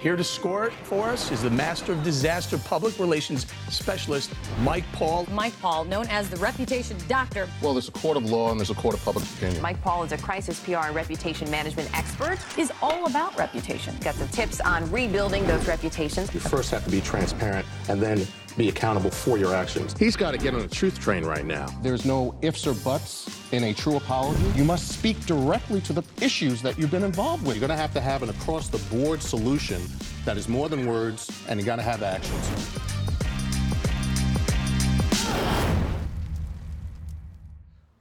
Here to score it for us is the master of disaster public relations specialist, Mike Paul. Mike Paul, known as the reputation doctor. Well, there's a court of law and there's a court of public opinion. Mike Paul is a crisis PR and reputation management expert. Is all about reputation. Got some tips on rebuilding those reputations. You first have to be transparent and then be accountable for your actions. He's got to get on a truth train right now. There's no ifs or buts in a true apology. You must speak directly to the issues that you've been involved with. You're going to have to have an across the board solution that is more than words, and you got to have actions.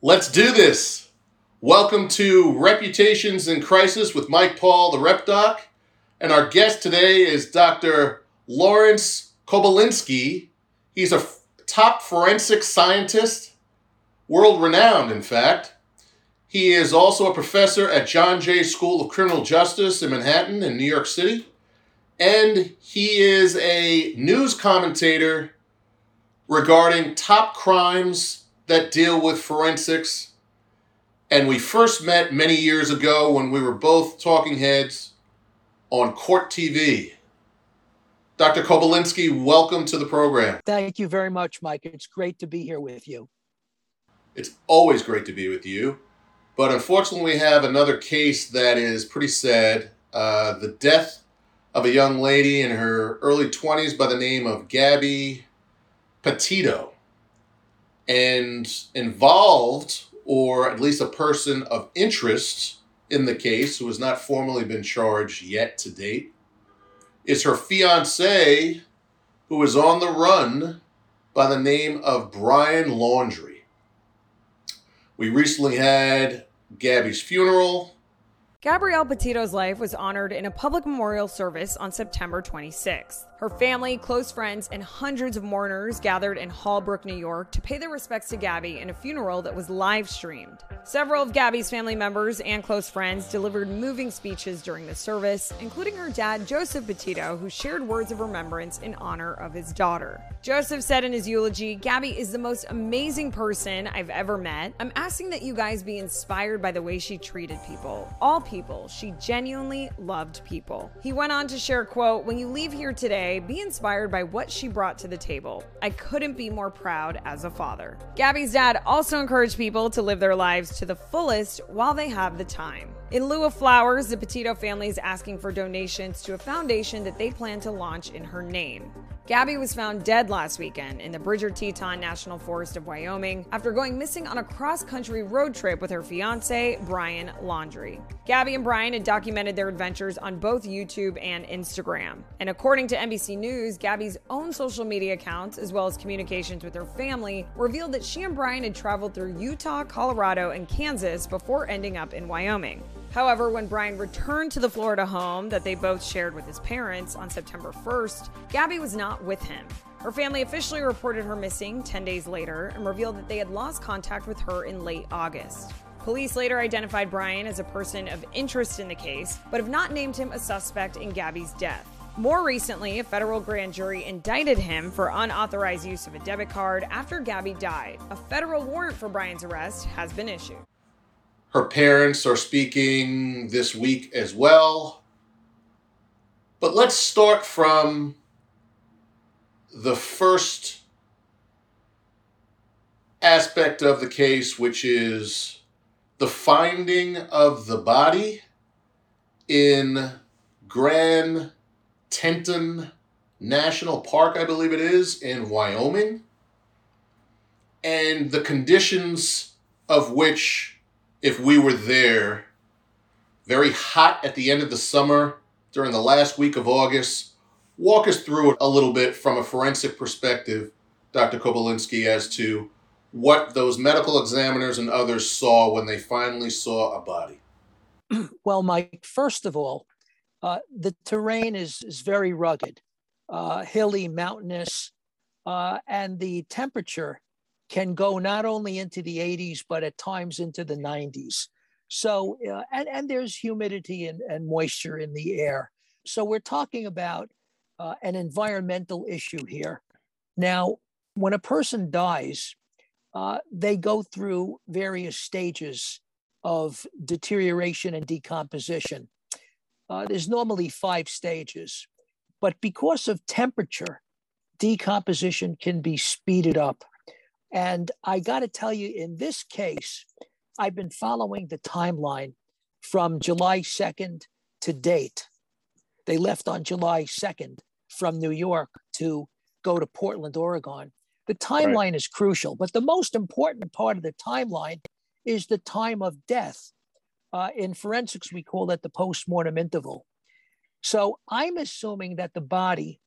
Let's do this. Welcome to Reputations in Crisis with Mike Paul, the Rep Doc. And our guest today is Dr. Lawrence Kobilinsky. He's a top forensic scientist, world renowned, in fact. He is also a professor at John Jay School of Criminal Justice in Manhattan, in New York City. And he is a news commentator regarding top crimes that deal with forensics. And we first met many years ago when we were both talking heads on Court TV. Dr. Kobilinsky, welcome to the program. Thank you very much, Mike. It's great to be here with you. It's always great to be with you. But unfortunately, we have another case that is pretty sad. Uh, the death of a young lady in her early 20s by the name of Gabby Petito. And involved, or at least a person of interest in the case who has not formally been charged yet to date, is her fiance, who is on the run by the name of Brian Laundrie. We recently had Gabby's funeral. Gabrielle Petito's life was honored in a public memorial service on September 26th. Her family, close friends, and hundreds of mourners gathered in Holbrook, New York to pay their respects to Gabby in a funeral that was live streamed. Several of Gabby's family members and close friends delivered moving speeches during the service, including her dad, Joseph Petito, who shared words of remembrance in honor of his daughter. Joseph said in his eulogy, Gabby is the most amazing person I've ever met. I'm asking that you guys be inspired by the way she treated people. All people. She genuinely loved people. He went on to share, quote, When you leave here today, be inspired by what she brought to the table. I couldn't be more proud as a father. Gabby's dad also encouraged people to live their lives to the fullest while they have the time. In lieu of flowers, the Petito family is asking for donations to a foundation that they plan to launch in her name. Gabby was found dead last weekend in the Bridger Teton National Forest of Wyoming after going missing on a cross country road trip with her fiance, Brian Laundrie. Gabby and Brian had documented their adventures on both YouTube and Instagram. And according to NBC News, Gabby's own social media accounts, as well as communications with her family, revealed that she and Brian had traveled through Utah, Colorado, and Kansas before ending up in Wyoming. However, when Brian returned to the Florida home that they both shared with his parents on September 1st, Gabby was not with him. Her family officially reported her missing 10 days later and revealed that they had lost contact with her in late August. Police later identified Brian as a person of interest in the case, but have not named him a suspect in Gabby's death. More recently, a federal grand jury indicted him for unauthorized use of a debit card after Gabby died. A federal warrant for Brian's arrest has been issued. Her parents are speaking this week as well. But let's start from the first aspect of the case, which is the finding of the body in Grand Teton National Park, I believe it is, in Wyoming, and the conditions of which, if we were there, very hot at the end of the summer during the last week of August. Walk us through it a little bit from a forensic perspective, Dr. Kobilinsky, as to what those medical examiners and others saw when they finally saw a body. Well, Mike, first of all, uh, the terrain is, is very rugged, uh, hilly, mountainous, uh, and the temperature can go not only into the 80s, but at times into the 90s. So, uh, and, and there's humidity and, and moisture in the air. So, we're talking about uh, an environmental issue here. Now, when a person dies, uh, they go through various stages of deterioration and decomposition. uh, there's normally five stages, but because of temperature, decomposition can be speeded up. And I got to tell you, in this case, I've been following the timeline from July 2nd to date. They left on July 2nd from New York to go to Portland, Oregon. The timeline right. is crucial, but the most important part of the timeline is the time of death. Uh, in forensics, we call that the postmortem interval. So I'm assuming that the body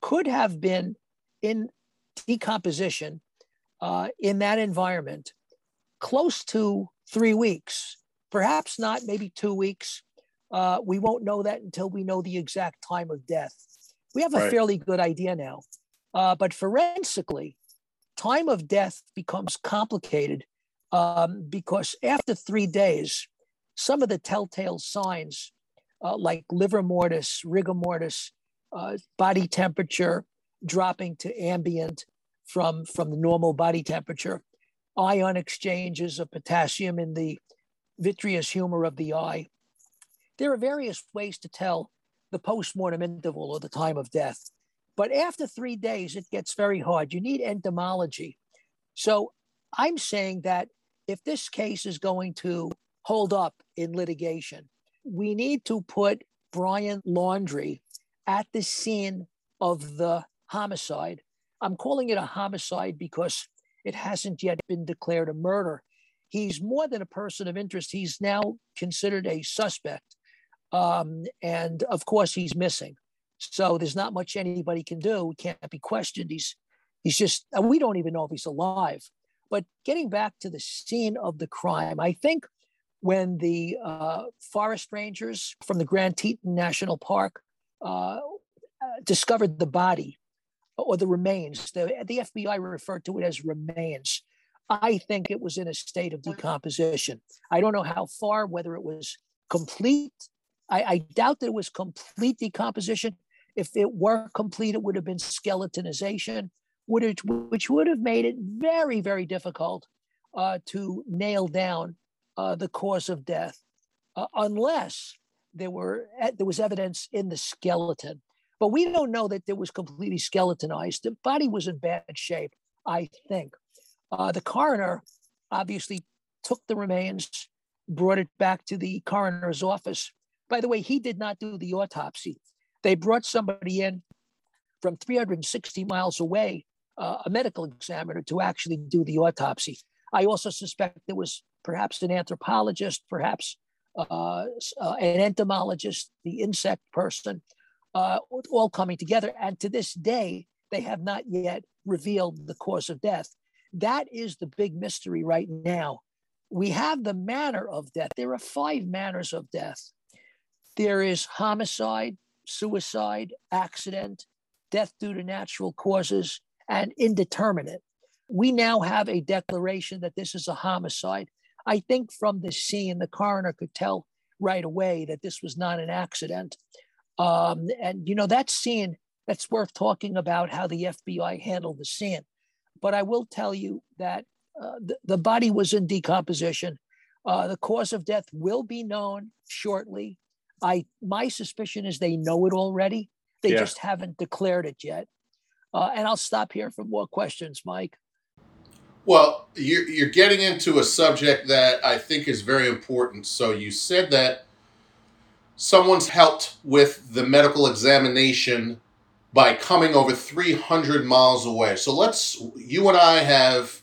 could have been in decomposition uh, in that environment close to three weeks, perhaps not, maybe two weeks. Uh, we won't know that until we know the exact time of death. We have a right. fairly good idea now. Uh, but forensically, time of death becomes complicated um, because after three days, some of the telltale signs, uh, like livor mortis, rigor mortis, uh, body temperature dropping to ambient from, from the normal body temperature, ion exchanges of potassium in the vitreous humor of the eye. There are various ways to tell the postmortem interval or the time of death. But after three days, it gets very hard. You need entomology. So I'm saying that if this case is going to hold up in litigation, we need to put Brian Laundrie at the scene of the homicide. I'm calling it a homicide because it hasn't yet been declared a murder. He's more than a person of interest. He's now considered a suspect. Um, and of course, he's missing. So there's not much anybody can do. He can't be questioned. He's he's just we don't even know if he's alive. But getting back to the scene of the crime, I think when the uh, forest rangers from the Grand Teton National Park uh, discovered the body or the remains, the, the FBI referred to it as remains. I think it was in a state of decomposition. I don't know how far, whether it was complete I, I doubt that it was complete decomposition. If it were complete, it would have been skeletonization, which would have made it very, very difficult uh, to nail down uh, the cause of death, uh, unless there were there was evidence in the skeleton. But we don't know that it was completely skeletonized. The body was in bad shape, I think. Uh, the coroner obviously took the remains, brought it back to the coroner's office, by the way, he did not do the autopsy. They brought somebody in from 360 miles away, uh, a medical examiner, to actually do the autopsy. I also suspect there was perhaps an anthropologist, perhaps uh, uh, an entomologist, the insect person, uh, all coming together. And to this day, they have not yet revealed the cause of death. That is the big mystery right now. We have the manner of death. There are five manners of death. There is homicide, suicide, accident, death due to natural causes, and indeterminate. We now have a declaration that this is a homicide. I think from the scene, the coroner could tell right away that this was not an accident. Um, and, you know, that scene, that's worth talking about how the FBI handled the scene. But I will tell you that uh, the, the, body was in decomposition. Uh, the cause of death will be known shortly. I my suspicion is they know it already. They yeah. just haven't declared it yet. Uh, and I'll stop here for more questions, Mike. Well, you're, you're getting into a subject that I think is very important. So you said that someone's helped with the medical examination by coming over 300 miles away. So let's, you and I have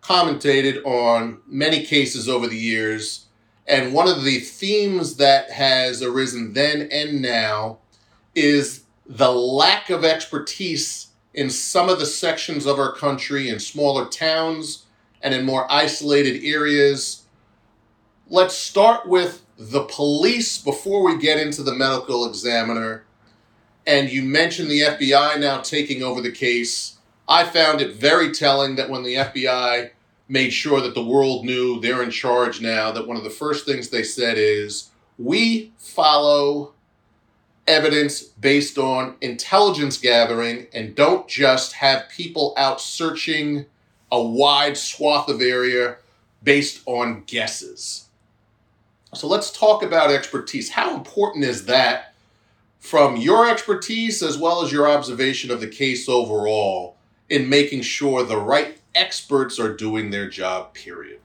commentated on many cases over the years and one of the themes that has arisen then and now is the lack of expertise in some of the sections of our country, in smaller towns and in more isolated areas. Let's start with the police before we get into the medical examiner. And you mentioned the FBI now taking over the case. I found it very telling that when the FBI made sure that the world knew they're in charge now, that one of the first things they said is, we follow evidence based on intelligence gathering and don't just have people out searching a wide swath of area based on guesses. So let's talk about expertise. How important is that from your expertise as well as your observation of the case overall in making sure the right experts are doing their job, period?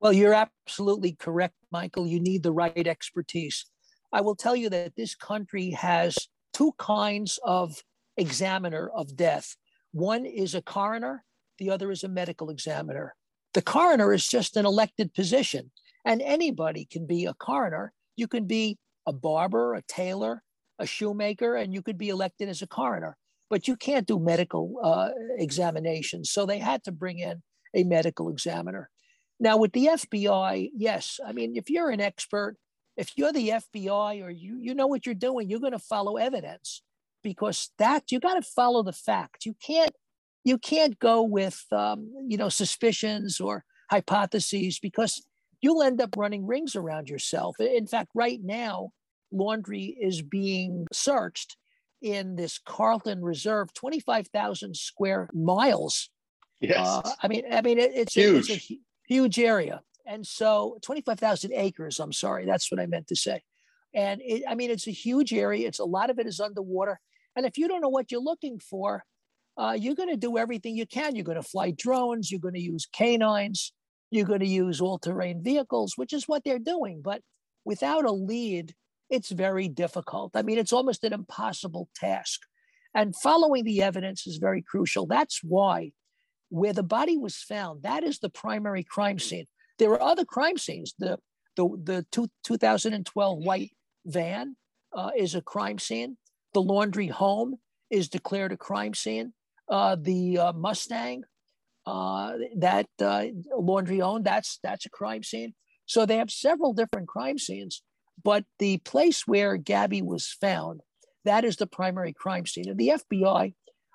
Well, you're absolutely correct, Michael. You need the right expertise. I will tell you that this country has two kinds of examiner of death. One is a coroner, the other is a medical examiner. The coroner is just an elected position, and anybody can be a coroner. You can be a barber, a tailor, a shoemaker, and you could be elected as a coroner, but you can't do medical uh, examinations. So they had to bring in a medical examiner. Now, with the FBI, yes, I mean, if you're an expert, if you're the FBI or you, you know what you're doing, you're going to follow evidence because that you got to follow the facts. You can't you can't go with um, you know suspicions or hypotheses because you'll end up running rings around yourself. In fact, right now, Laundrie is being searched in this Carlton Reserve, 25,000 square miles. Yes. Uh, I mean, I mean, it, it's, huge. A, it's a huge area. And so 25,000 acres, I'm sorry, that's what I meant to say. And it, I mean, it's a huge area. It's a lot of it is underwater. And if you don't know what you're looking for, uh, you're going to do everything you can. You're going to fly drones. You're going to use canines. You're going to use all terrain vehicles, which is what they're doing. But without a lead, it's very difficult. I mean, it's almost an impossible task. And following the evidence is very crucial. That's why, where the body was found, that is the primary crime scene. There are other crime scenes. The the the two, 2012 white van uh, is a crime scene. The Laundrie home is declared a crime scene. Uh, the uh, Mustang uh, that uh, Laundrie owned, that's that's a crime scene. So they have several different crime scenes, but the place where Gabby was found, that is the primary crime scene. And the FBI,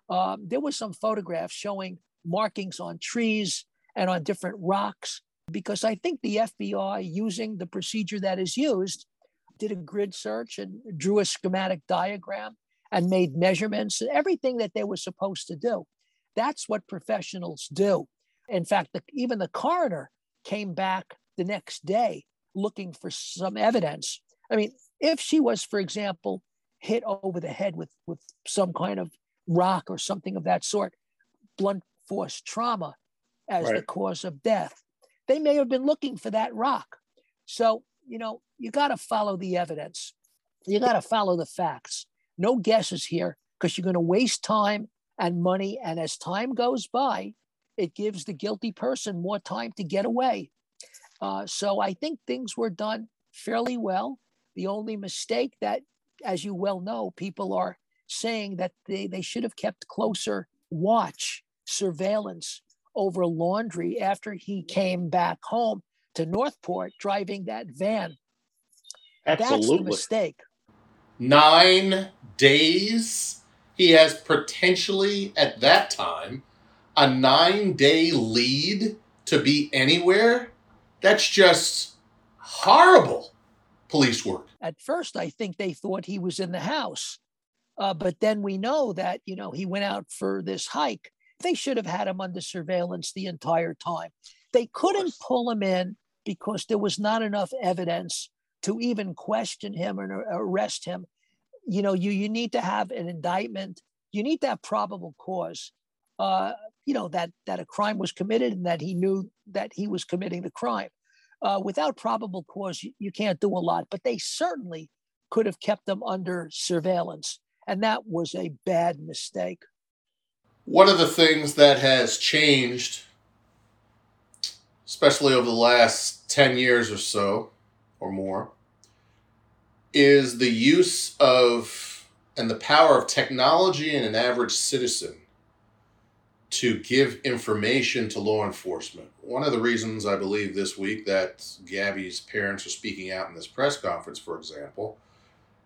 um, there was some photographs showing markings on trees and on different rocks because I think the FBI, using the procedure that is used, did a grid search and drew a schematic diagram and made measurements, and everything that they were supposed to do. That's what professionals do. In fact, the, even the coroner came back the next day looking for some evidence. I mean, if she was, for example, hit over the head with, with some kind of rock or something of that sort, blunt force trauma as right. the cause of death, they may have been looking for that rock. So, you know, you got to follow the evidence. You got to follow the facts. No guesses here because you're going to waste time and money. And as time goes by, it gives the guilty person more time to get away. Uh, so I think things were done fairly well. The only mistake that, as you well know, people are saying that they, they should have kept closer watch, surveillance over Laundrie after he came back home to Northport driving that van. Absolutely. That's the mistake. Nine days. He has potentially, at that time, a nine day lead to be anywhere. That's just horrible police work. At first, I think they thought he was in the house. Uh, but then we know that, you know, he went out for this hike they should have had him under surveillance the entire time. They couldn't pull him in because there was not enough evidence to even question him or arrest him. You know, you you need to have an indictment. You need to have probable cause. Uh, you know that that a crime was committed and that he knew that he was committing the crime. Uh, without probable cause, you, you can't do a lot. But they certainly could have kept them under surveillance, and that was a bad mistake. One of the things that has changed, especially over the last 10 years or so, or more, is the use of and the power of technology in an average citizen to give information to law enforcement. One of the reasons I believe this week that Gabby's parents are speaking out in this press conference, for example,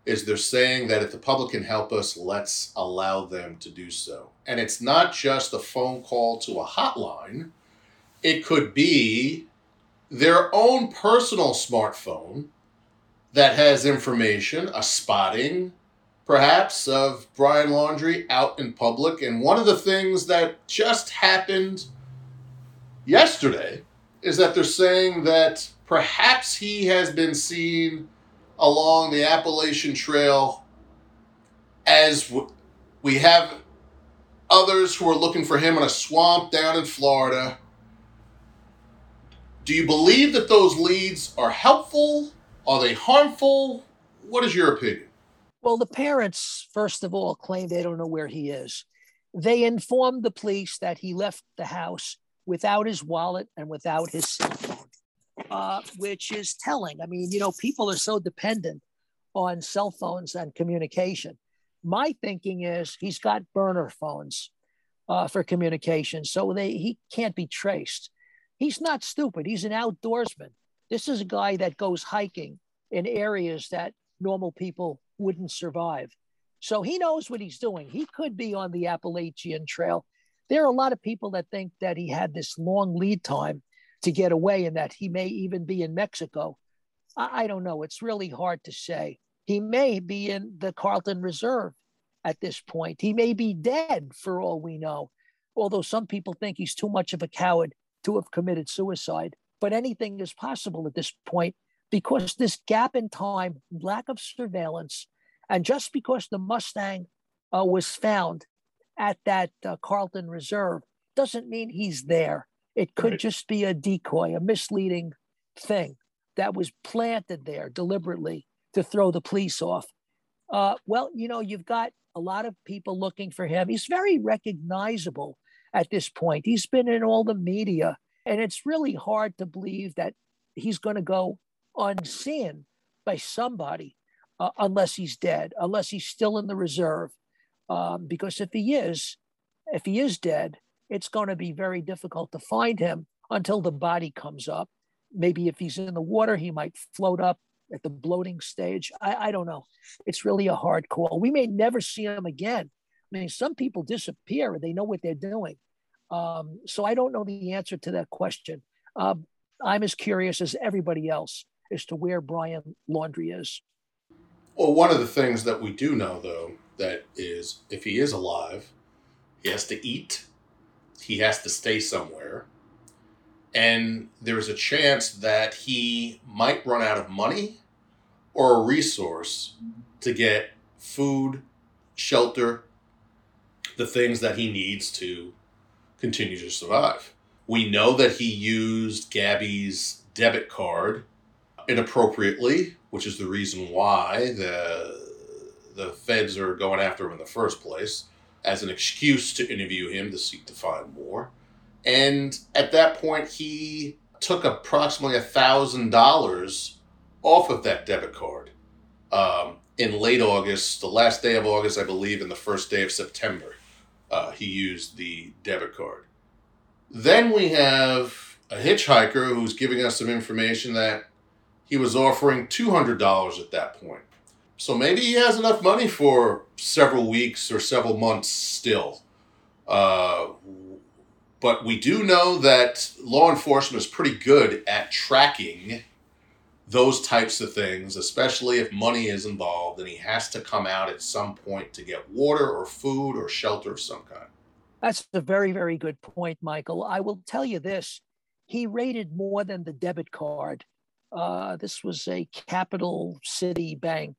is they're saying that if the public can help us, let's allow them to do so. And it's not just a phone call to a hotline, it could be their own personal smartphone that has information, a spotting, perhaps, of Brian Laundrie out in public. And one of the things that just happened yesterday is that they're saying that perhaps he has been seen along the Appalachian Trail as we have others who are looking for him in a swamp down in Florida. Do you believe that those leads are helpful? Are they harmful? What is your opinion? Well, the parents, first of all, claim they don't know where he is. They informed the police that he left the house without his wallet and without his cell phone, uh, which is telling. I mean, you know, people are so dependent on cell phones and communication. My thinking is he's got burner phones uh, for communication, so they he can't be traced. He's not stupid. He's an outdoorsman. This is a guy that goes hiking in areas that normal people wouldn't survive. So he knows what he's doing. He could be on the Appalachian Trail. There are a lot of people that think that he had this long lead time to get away and that he may even be in Mexico. I, I don't know. It's really hard to say. He may be in the Carlton Reserve at this point. He may be dead for all we know, although some people think he's too much of a coward to have committed suicide. But anything is possible at this point because this gap in time, lack of surveillance, and just because the Mustang uh, was found at that uh, Carlton Reserve doesn't mean he's there. It could right. just be a decoy, a misleading thing that was planted there deliberately to throw the police off. Uh, well, you know, you've got a lot of people looking for him. He's very recognizable at this point. He's been in all the media, and it's really hard to believe that he's going to go unseen by somebody uh, unless he's dead, unless he's still in the reserve. Um, because if he is, if he is dead, it's going to be very difficult to find him until the body comes up. Maybe if he's in the water, he might float up at the bloating stage. I, I don't know. It's really a hard call. We may never see him again. I mean, some people disappear and they know what they're doing. Um, so I don't know the answer to that question. Um, I'm as curious as everybody else as to where Brian Laundrie is. Well, one of the things that we do know, though, that is if he is alive, he has to eat, he has to stay somewhere, and there's a chance that he might run out of money or a resource to get food, shelter, the things that he needs to continue to survive. We know that he used Gabby's debit card inappropriately, which is the reason why the the feds are going after him in the first place as an excuse to interview him to seek to find more. And at that point, he took approximately a thousand dollars off of that debit card um, in late August, the last day of August, I believe, and the first day of September. Uh, he used the debit card. Then we have a hitchhiker who's giving us some information that he was offering $200 at that point. So maybe he has enough money for several weeks or several months still. Uh, but we do know that law enforcement is pretty good at tracking those types of things, especially if money is involved and he has to come out at some point to get water or food or shelter of some kind. That's a very, very good point, Michael. I will tell you this he rated more than the debit card uh, this was a capital city bank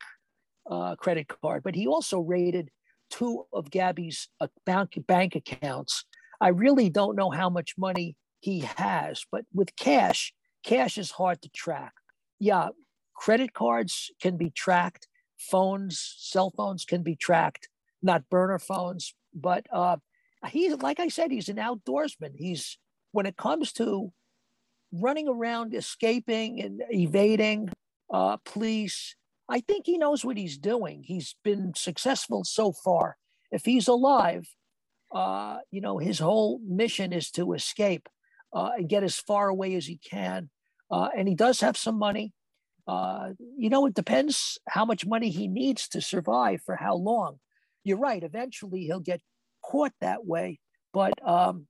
uh, credit card, but he also raided two of Gabby's uh, bank, bank accounts. I really don't know how much money he has, but with cash, cash is hard to track. Yeah, credit cards can be tracked, phones, cell phones can be tracked, not burner phones. But uh, he's, like I said, he's an outdoorsman. He's, when it comes to running around escaping and evading uh, police. I think he knows what he's doing. He's been successful so far. If he's alive, uh, you know, his whole mission is to escape uh, and get as far away as he can. Uh, and he does have some money. Uh, you know, it depends how much money he needs to survive for how long. You're right. Eventually, he'll get caught that way. But um,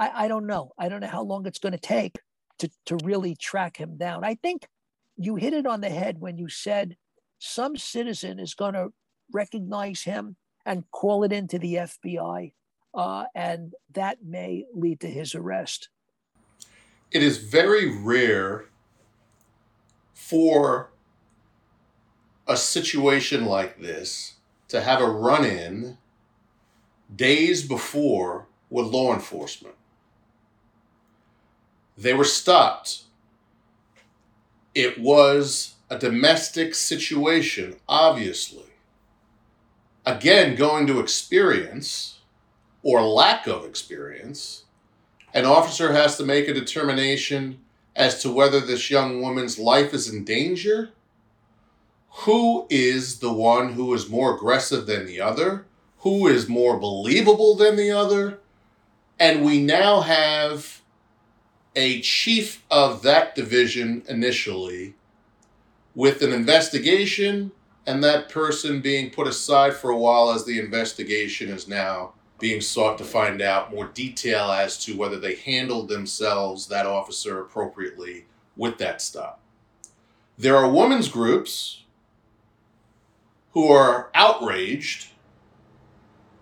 I, I don't know. I don't know how long it's going to take to, to really track him down. I think you hit it on the head when you said some citizen is going to recognize him and call it into the FBI, uh, and that may lead to his arrest. It is very rare for a situation like this to have a run in days before with law enforcement. They were stopped. It was a domestic situation, obviously. Again, going to experience or lack of experience, an officer has to make a determination as to whether this young woman's life is in danger. Who is the one who is more aggressive than the other? Who is more believable than the other? And we now have a chief of that division initially with an investigation and that person being put aside for a while as the investigation is now being sought to find out more detail as to whether they handled themselves, that officer, appropriately with that stop. There are women's groups who are outraged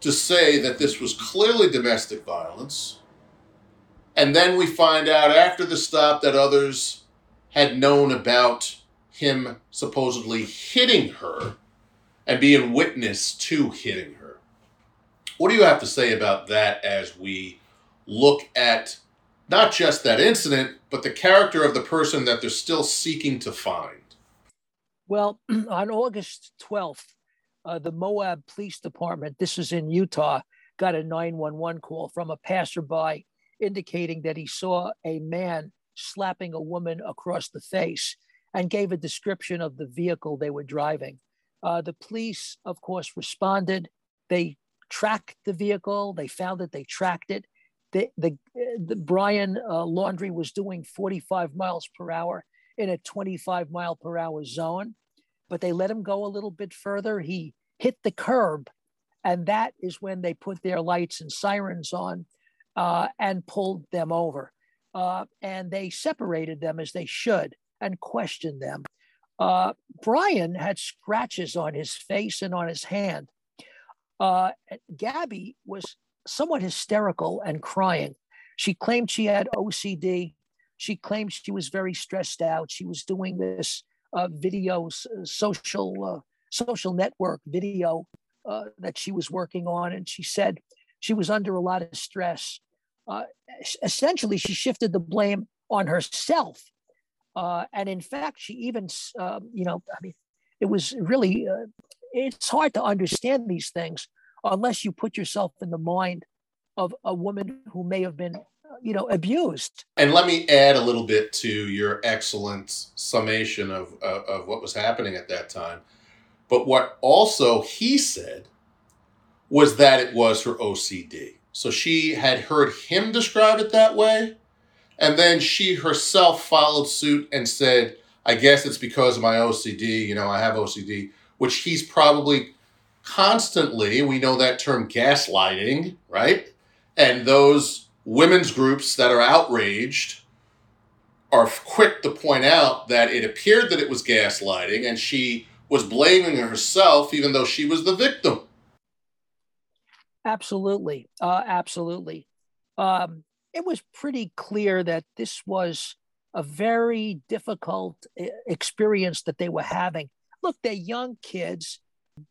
to say that this was clearly domestic violence. And then we find out after the stop that others had known about him supposedly hitting her and being witness to hitting her. What do you have to say about that as we look at not just that incident, but the character of the person that they're still seeking to find? Well, on August 12th, uh, the Moab Police Department, this is in Utah, got a 911 call from a passerby indicating that he saw a man slapping a woman across the face and gave a description of the vehicle they were driving. Uh, the police, of course, responded. They tracked the vehicle. They found it. They tracked it. The, the, the Brian uh, Laundrie was doing 45 miles per hour in a 25 mile per hour zone, but they let him go a little bit further. He hit the curb, and that is when they put their lights and sirens on uh, and pulled them over. Uh, and they separated them as they should and questioned them. Uh, Brian had scratches on his face and on his hand. Uh, Gabby was somewhat hysterical and crying. She claimed she had OCD. She claimed she was very stressed out. She was doing this uh, video, social, uh, social network video uh, that she was working on, and she said she was under a lot of stress. Uh, essentially, she shifted the blame on herself uh, and in fact, she even, uh, you know, I mean, it was really, uh, it's hard to understand these things unless you put yourself in the mind of a woman who may have been, you know, abused. And let me add a little bit to your excellent summation of, of, of what was happening at that time. But what also he said was that it was her OCD. So she had heard him describe it that way and then she herself followed suit and said, I guess it's because of my OCD. You know, I have OCD, which he's probably constantly, we know that term gaslighting, right? And those women's groups that are outraged are quick to point out that it appeared that it was gaslighting and she was blaming herself even though she was the victim. Absolutely. Uh, absolutely. Um, it was pretty clear that this was a very difficult eh, experience that they were having. Look, they're young kids.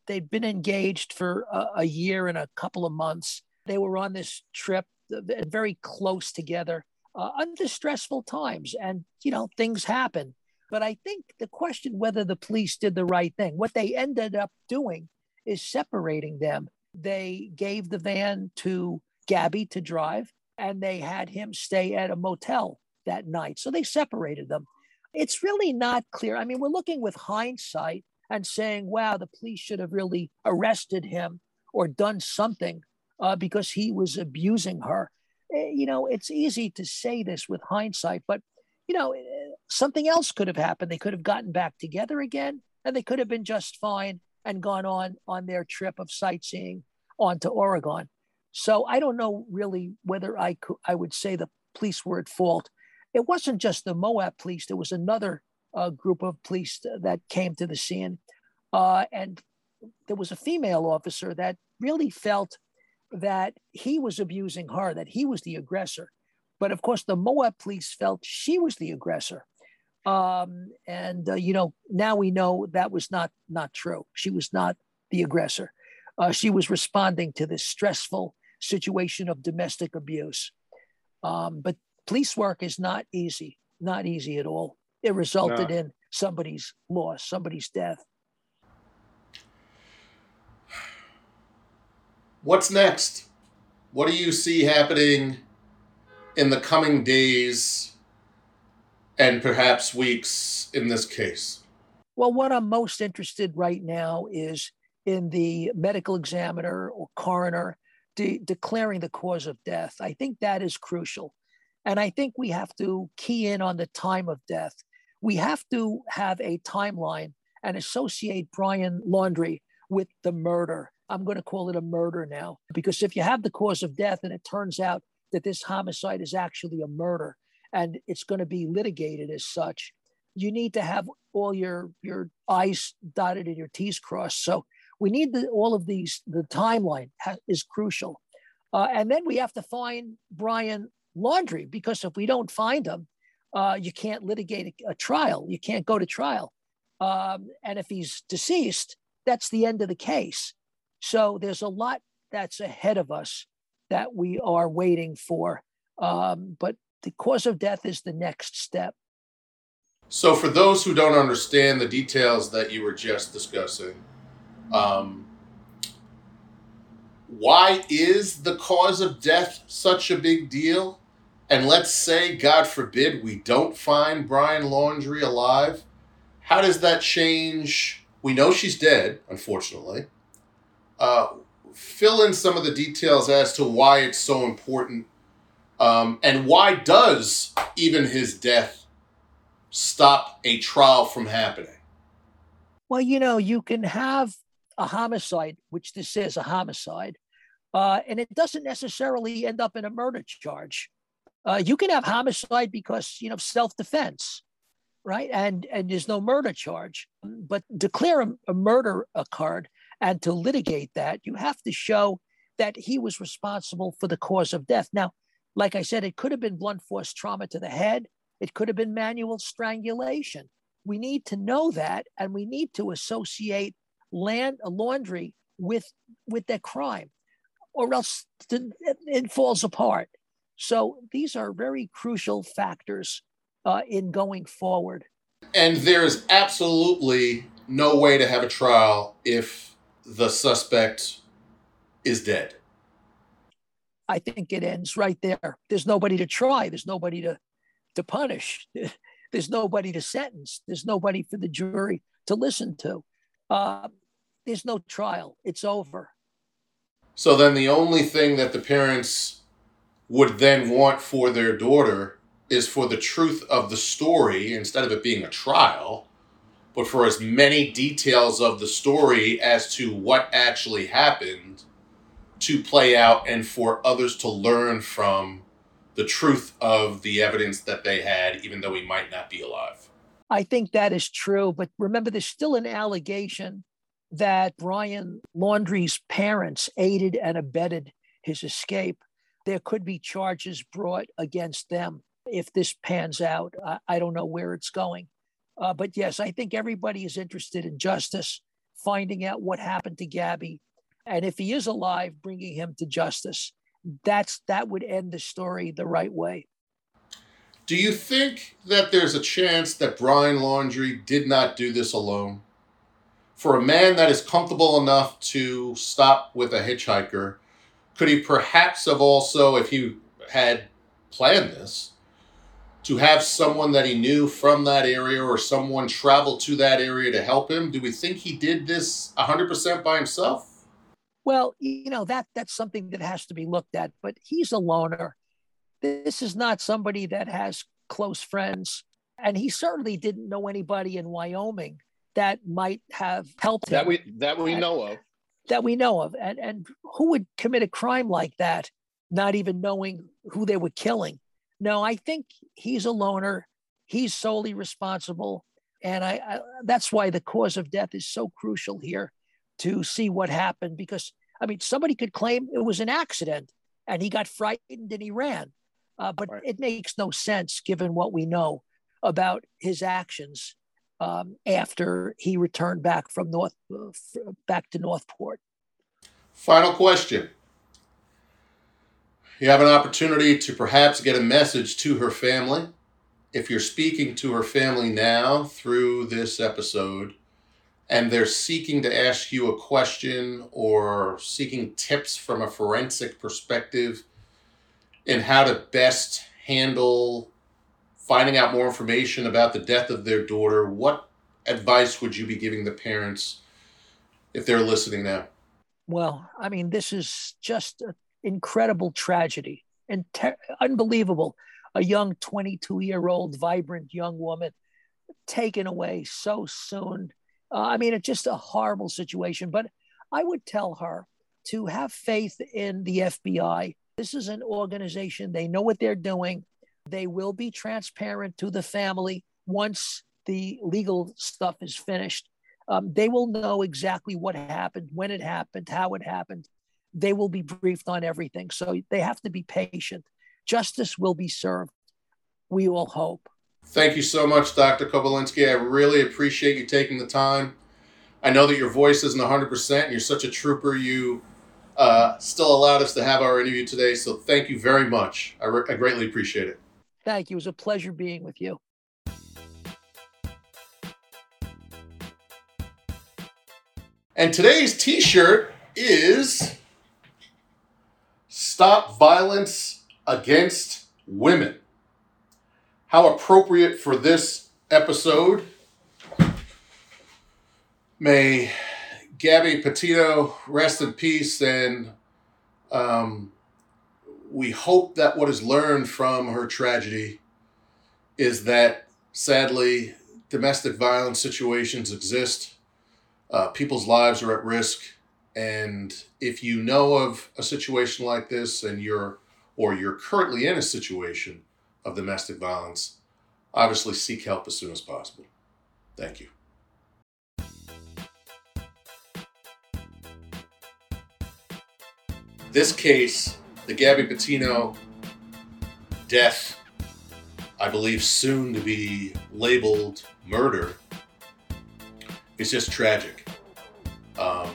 They'd been engaged for a, a year and a couple of months. They were on this trip, very close together, uh, under stressful times. And, you know, things happen. But I think the question whether the police did the right thing, what they ended up doing is separating them. They gave the van to Gabby to drive and they had him stay at a motel that night. So they separated them. It's really not clear. I mean, we're looking with hindsight and saying, wow, the police should have really arrested him or done something uh, because he was abusing her. Eh, you know, it's easy to say this with hindsight, but, you know, eh, something else could have happened. They could have gotten back together again and they could have been just fine and gone on on their trip of sightseeing on to Oregon. So I don't know really whether I could, I would say the police were at fault. It wasn't just the Moab police. There was another uh, group of police that came to the scene, uh, and there was a female officer that really felt that he was abusing her, that he was the aggressor. But of course, the Moab police felt she was the aggressor. Um, and uh, you know, now we know that was not not true. She was not the aggressor. Uh, she was responding to this stressful situation of domestic abuse. Um, but police work is not easy, not easy at all. It resulted no. in somebody's loss, somebody's death. What's next? What do you see happening in the coming days and perhaps weeks in this case? Well, what I'm most interested right now is in the medical examiner or coroner de- declaring the cause of death. I think that is crucial. And I think we have to key in on the time of death. We have to have a timeline and associate Brian Laundrie with the murder. I'm going to call it a murder now, because if you have the cause of death and it turns out that this homicide is actually a murder and it's going to be litigated as such, you need to have all your your I's dotted and your T's crossed. So we need the, all of these. The timeline ha- is crucial, uh, and then we have to find Brian Laundrie because if we don't find him, uh, you can't litigate a, a, trial. You can't go to trial, um, and if he's deceased, that's the end of the case. So there's a lot that's ahead of us that we are waiting for. Um, but the cause of death is the next step. So, for those who don't understand the details that you were just discussing, um, why is the cause of death such a big deal? And let's say, God forbid, we don't find Brian Laundrie alive. How does that change? We know she's dead, unfortunately. Uh, fill in some of the details as to why it's so important um, and why does even his death stop a trial from happening? Well, you know, you can have a homicide, which this is a homicide, uh, and it doesn't necessarily end up in a murder charge. Uh, you can have homicide because you know self-defense, right? And and there's no murder charge. But declare a, a murder occurred, and to litigate that, you have to show that he was responsible for the cause of death. Now, like I said, it could have been blunt force trauma to the head. It could have been manual strangulation. We need to know that, and we need to associate land a Laundrie with with that crime, or else it falls apart. So these are very crucial factors uh, in going forward. And there's absolutely no way to have a trial if the suspect is dead. I think it ends right there. There's nobody to try. There's nobody to to punish. There's nobody to sentence. There's nobody for the jury to listen to. Uh, there's no trial. It's over. So then the only thing that the parents would then want for their daughter is for the truth of the story instead of it being a trial, but for as many details of the story as to what actually happened to play out and for others to learn from the truth of the evidence that they had, even though he might not be alive. I think that is true. But remember, there's still an allegation that Brian Laundrie's parents aided and abetted his escape. There could be charges brought against them if this pans out. I, I don't know where it's going. Uh, but yes, I think everybody is interested in justice, finding out what happened to Gabby, and if he is alive, bringing him to justice. That's that would end the story the right way. Do you think that there's a chance that Brian Laundrie did not do this alone? For a man that is comfortable enough to stop with a hitchhiker, could he perhaps have also, if he had planned this, to have someone that he knew from that area or someone travel to that area to help him? Do we think he did this 100% by himself? Well, you know, that that's something that has to be looked at, but he's a loner. This is not somebody that has close friends. And he certainly didn't know anybody in Wyoming that might have helped him. That we that we know of. That we know of. And and who would commit a crime like that, not even knowing who they were killing? No, I think he's a loner. He's solely responsible. And I, I that's why the cause of death is so crucial here to see what happened because I mean somebody could claim it was an accident and he got frightened and he ran, uh, but right. it makes no sense given what we know. about his actions um, after he returned back from North uh, back to Northport. Final question. You have an opportunity to perhaps get a message to her family. If you're speaking to her family now through this episode, and they're seeking to ask you a question or seeking tips from a forensic perspective in how to best handle finding out more information about the death of their daughter, what advice would you be giving the parents if they're listening now? Well, I mean, this is just an incredible tragedy and ter- unbelievable. A young 22 year old, vibrant young woman taken away so soon. Uh, I mean, it's just a horrible situation. But I would tell her to have faith in the FBI. This is an organization, they know what they're doing. They will be transparent to the family once the legal stuff is finished. Um, they will know exactly what happened, when it happened, how it happened. They will be briefed on everything. So they have to be patient. Justice will be served. We all hope. Thank you so much, Dr. Kobilinsky. I really appreciate you taking the time. I know that your voice isn't 100%. And you're such a trooper. You uh, still allowed us to have our interview today. So thank you very much. I, re- I greatly appreciate it. Thank you. It was a pleasure being with you. And today's t shirt is Stop Violence Against Women. How appropriate for this episode. May Gabby Petito rest in peace and um, we hope that what is learned from her tragedy is that sadly domestic violence situations exist. Uh, people's lives are at risk. And if you know of a situation like this and you're or you're currently in a situation of domestic violence, obviously seek help as soon as possible. Thank you. This case the Gabby Petito death, I believe soon to be labeled murder, is just tragic. Um,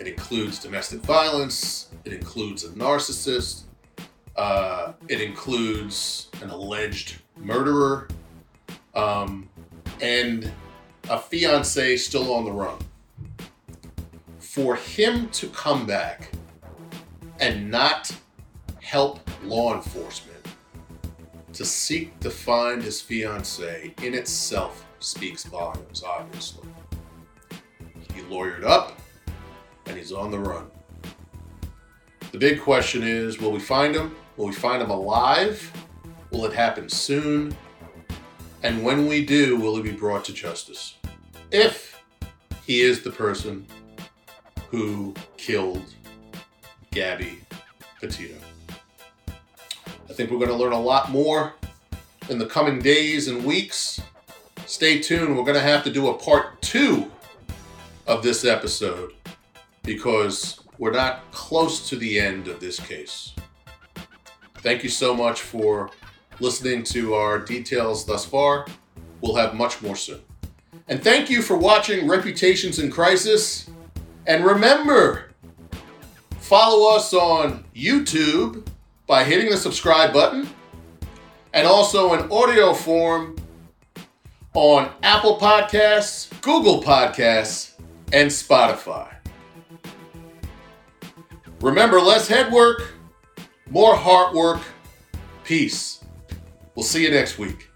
it includes domestic violence, it includes a narcissist, uh, it includes an alleged murderer, um, and a fiance still on the run. For him to come back and not help law enforcement to seek to find his fiancee in itself speaks volumes, obviously. He lawyered up and he's on the run. The big question is will we find him? Will we find him alive? Will it happen soon? And when we do, will he be brought to justice? If he is the person who killed Gabby Petito think we're going to learn a lot more in the coming days and weeks. Stay tuned. We're going to have to do a part two of this episode because we're not close to the end of this case. Thank you so much for listening to our details thus far. We'll have much more soon. And thank you for watching Reputations in Crisis. And remember, follow us on YouTube by hitting the subscribe button and also in audio form on Apple Podcasts, Google Podcasts, and Spotify. Remember, less head work, more heart work. Peace. We'll see you next week.